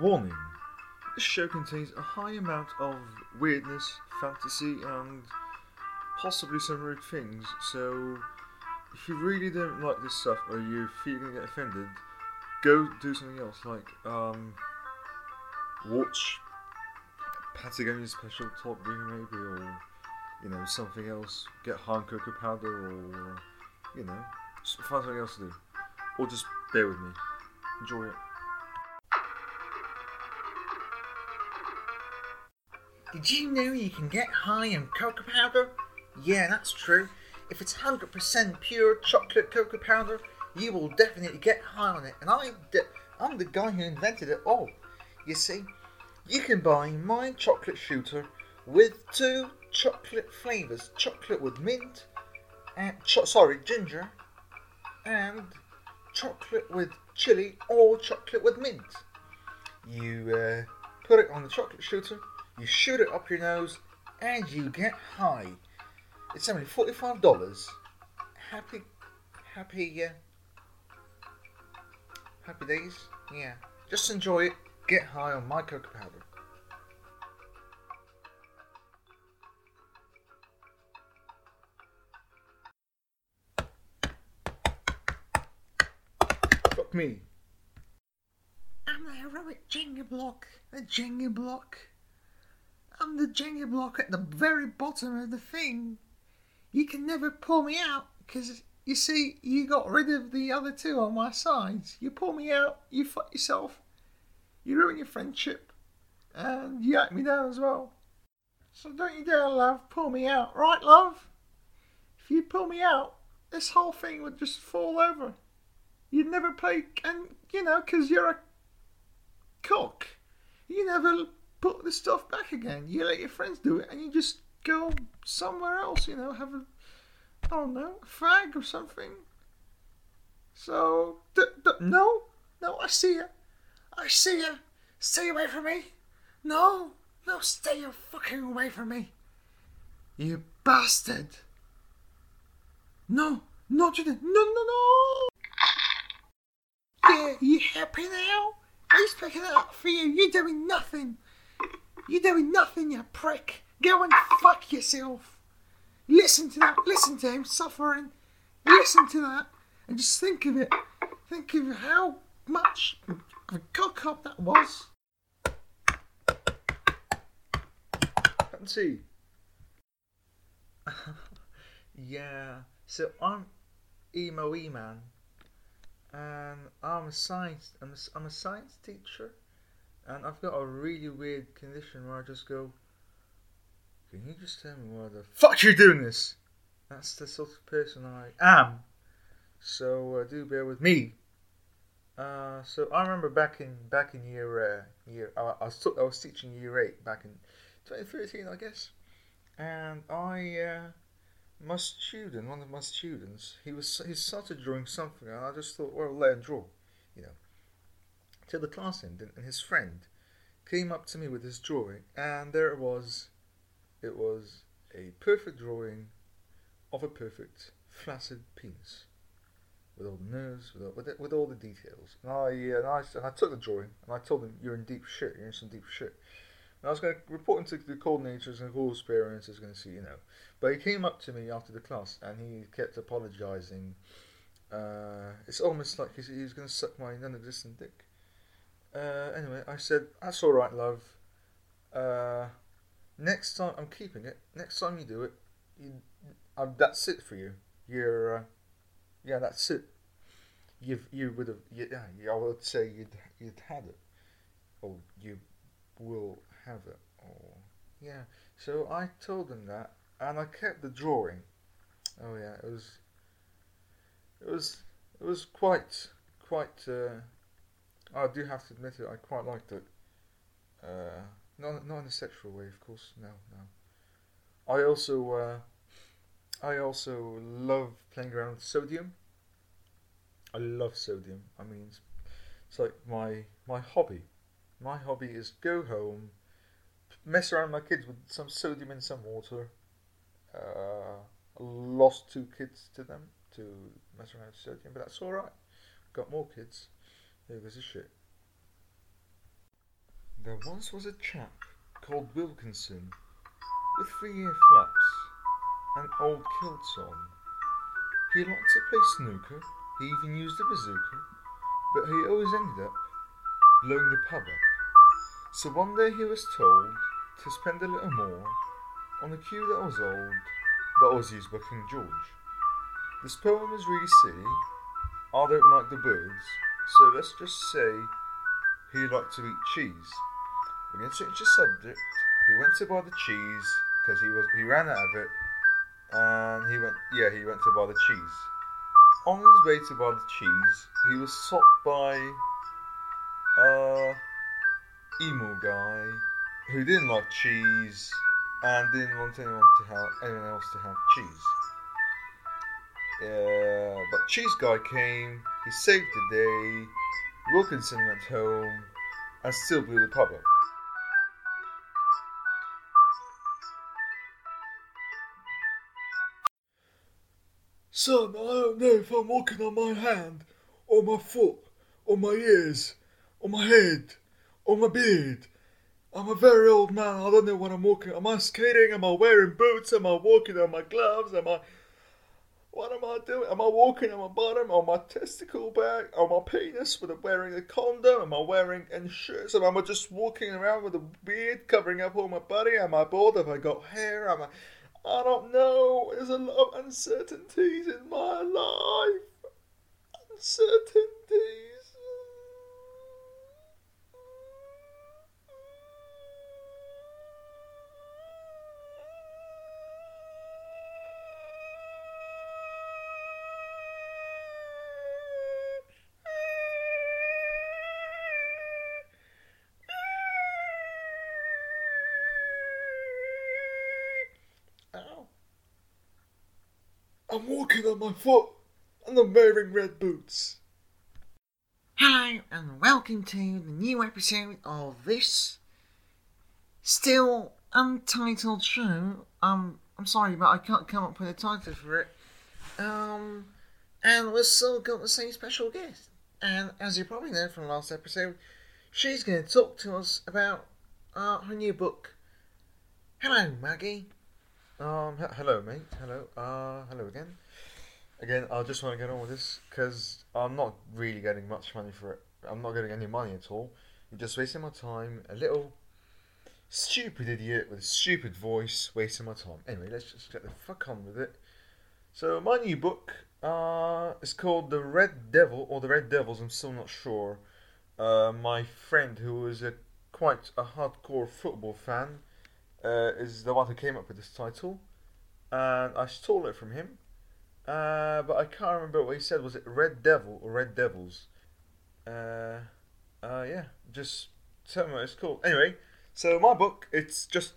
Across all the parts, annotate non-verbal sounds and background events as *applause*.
Warning This show contains a high amount of weirdness, fantasy, and possibly some rude things, so if you really don't like this stuff or you're get offended, go do something else, like, um, watch Patagonia Special Top Gear maybe, or, you know, something else, get on cocoa powder, or, you know, find something else to do. Or just bear with me. Enjoy it. Did you know you can get high on cocoa powder? Yeah, that's true. If it's 100% pure chocolate cocoa powder, you will definitely get high on it. And I, I'm the guy who invented it all. You see, you can buy my chocolate shooter with two chocolate flavors chocolate with mint, and cho- sorry, ginger, and chocolate with chili or chocolate with mint. You uh, put it on the chocolate shooter, you shoot it up your nose, and you get high. It's only forty-five dollars. Happy, happy, uh, happy days. Yeah, just enjoy it. Get high on my cocoa powder. Fuck me. I'm the heroic Jenga block. The Jenga block. I'm the Jenga block at the very bottom of the thing. You can never pull me out because you see, you got rid of the other two on my sides. You pull me out, you fuck yourself. You ruin your friendship, and you hack me down as well. So don't you dare, love, pull me out, right, love? If you pull me out, this whole thing would just fall over. You'd never play, and you know, because you're a cock. You never put the stuff back again. You let your friends do it, and you just go somewhere else. You know, have a, I don't know, a fag or something. So d- d- no, no, I see you. I see you. Stay away from me. No, no, stay your fucking away from me. You bastard. No, not you. No, no, no. Yeah, you happy now? Who's picking it up for you? You're doing nothing. You're doing nothing, you prick. Go and fuck yourself. Listen to that. Listen to him suffering. Listen to that. And just think of it. Think of how much of a cock up that was. Fancy. *laughs* yeah. So I'm emo e man, and I'm a science. I'm a, I'm a science teacher, and I've got a really weird condition where I just go. Can you just tell me why the fuck you're doing this? That's the sort of person I am. So uh, do bear with me. Uh, so I remember back in back in year uh, year I, I was I was teaching year eight back in 2013 I guess, and I uh, my student one of my students he was he started drawing something and I just thought well let him draw. Till the class ended and his friend came up to me with his drawing and there it was, it was a perfect drawing of a perfect flaccid penis with all the nerves, with all, with, it, with all the details. And I, uh, and I and I took the drawing and I told him, "You're in deep shit. You're in some deep shit." And I was going to report him to the coordinators and all parents is going to see, you know. But he came up to me after the class and he kept apologising. Uh, it's almost like he was going to suck my non-existent dick. Uh, anyway, I said, "That's all right, love. Uh, next time I'm keeping it. Next time you do it, you, um, that's it for you. You're." Uh, yeah, that's it. You've you would have yeah. I would say you'd you'd had it, or you will have it, or yeah. So I told him that, and I kept the drawing. Oh yeah, it was. It was it was quite quite. Uh, I do have to admit it. I quite liked it. Uh, not not in a sexual way, of course. No, no. I also. Uh, I also love playing around with sodium. I love sodium. I mean, it's, it's like my my hobby. My hobby is go home, mess around with my kids with some sodium in some water. Uh, lost two kids to them to mess around with sodium, but that's all right. Got more kids. Who gives a shit? There once was a chap called Wilkinson with three ear flaps and old kilts on. He liked to play snooker, he even used a bazooka, but he always ended up blowing the pub up. So one day he was told to spend a little more on a cue that was old, but was used by King George. This poem is really silly. I don't like the words, so let's just say he liked to eat cheese. We're going to change the subject. He went to buy the cheese because he was he ran out of it, and he went yeah he went to buy the cheese. On his way to buy the cheese, he was stopped by a emo guy who didn't like cheese and didn't want anyone to have anyone else to have cheese. Yeah, but cheese guy came. He saved the day. Wilkinson went home and still blew the pub up. Son, I don't know if I'm walking on my hand, or my foot, or my ears, or my head, or my beard. I'm a very old man. I don't know what I'm walking. Am I skating? Am I wearing boots? Am I walking on my gloves? Am I. What am I doing? Am I walking on my bottom, on my testicle bag, on my penis with wearing a condom? Am I wearing shirts? Am I just walking around with a beard covering up all my body? Am I bald? Have I got hair? Am I. I don't know. There's a lot of uncertainties in my life. Uncertainties. I'm walking on my foot and I'm wearing red boots. Hello and welcome to the new episode of this still untitled show. Um, I'm sorry, but I can't come up with a title for it. Um, and we've still got the same special guest. And as you probably know from last episode, she's going to talk to us about uh, her new book. Hello, Maggie. Um, he- hello, mate. Hello. Uh, hello again. Again, I just want to get on with this because I'm not really getting much money for it. I'm not getting any money at all. I'm just wasting my time. A little stupid idiot with a stupid voice wasting my time. Anyway, let's just get the fuck on with it. So my new book uh, is called The Red Devil or The Red Devils. I'm still not sure. Uh, my friend, who is a quite a hardcore football fan, uh, is the one who came up with this title, and I stole it from him. Uh, but I can't remember what he said. Was it Red Devil or Red Devils? Uh, uh, yeah, just tell me what it's called. Anyway, so my book, it's just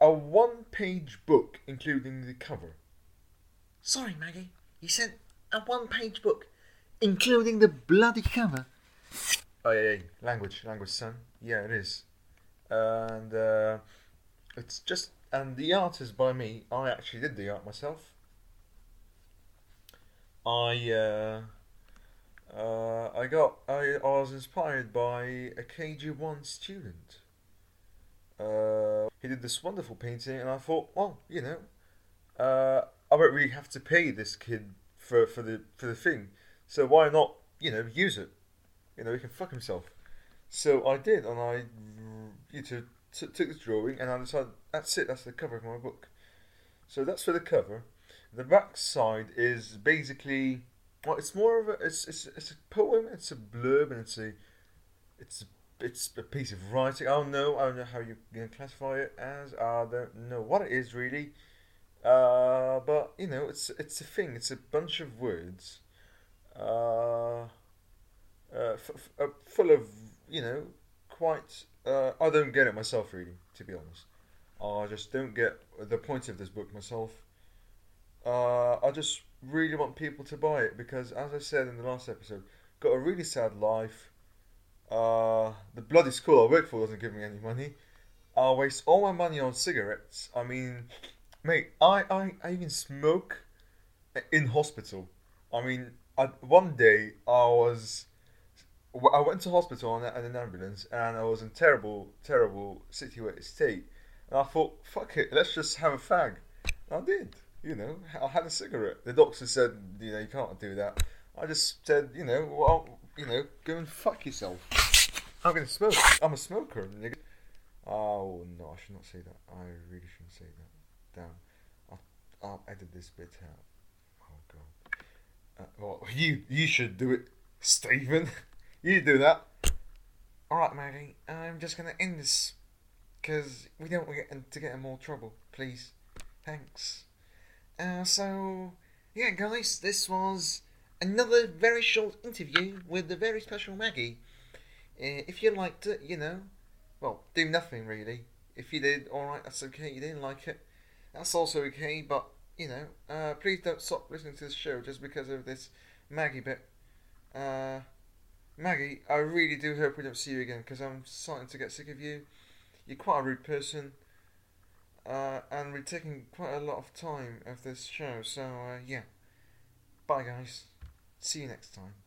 a one-page book, including the cover. Sorry, Maggie. You sent a one page book, including the bloody cover. Oh yeah, yeah, language, language, son. Yeah, it is. And uh, it's just, and the art is by me. I actually did the art myself. I uh, uh, I got I, I was inspired by a KG one student. Uh, he did this wonderful painting, and I thought, well, you know, uh, I won't really have to pay this kid for, for the for the thing, so why not, you know, use it? You know, he can fuck himself. So I did, and I, you know, t- took the drawing, and I decided that's it. That's the cover of my book. So that's for the cover. The back side is basically well, it's more of a it's it's, it's a poem. It's a blurb, and it's a it's it's a piece of writing. I don't know. I don't know how you're gonna classify it as. I don't know what it is really. Uh, but you know, it's it's a thing. It's a bunch of words. Uh, uh, f- f- uh, full of you know quite. Uh, I don't get it myself really, to be honest. I just don't get the point of this book myself. Uh, I just really want people to buy it because, as I said in the last episode, got a really sad life. Uh, the bloody school I work for doesn't give me any money. I waste all my money on cigarettes. I mean, mate, I, I, I even smoke in hospital. I mean, I, one day I was I went to hospital and an ambulance, and I was in terrible, terrible situated state. And I thought, fuck it, let's just have a fag. And I did. You know, I had a cigarette. The doctor said, you know, you can't do that. I just said, you know, well, you know, go and fuck yourself. I'm gonna smoke. I'm a smoker. Go, oh no, I should not say that. I really shouldn't say that. Damn. I'll, I'll edit this bit out. Oh god. Uh, well, you you should do it, Stephen. *laughs* you do that. All right, Maggie. I'm just gonna end this because we don't want to get in, to get in more trouble. Please, thanks. Uh, so yeah, guys, this was another very short interview with the very special Maggie. Uh, if you liked it, you know, well, do nothing really. If you did, alright, that's okay. You didn't like it, that's also okay. But you know, uh, please don't stop listening to this show just because of this Maggie bit. Uh, Maggie, I really do hope we don't see you again because I'm starting to get sick of you. You're quite a rude person, uh, and we're taking quite a lot of time of this show. So uh, yeah, bye guys. See you next time.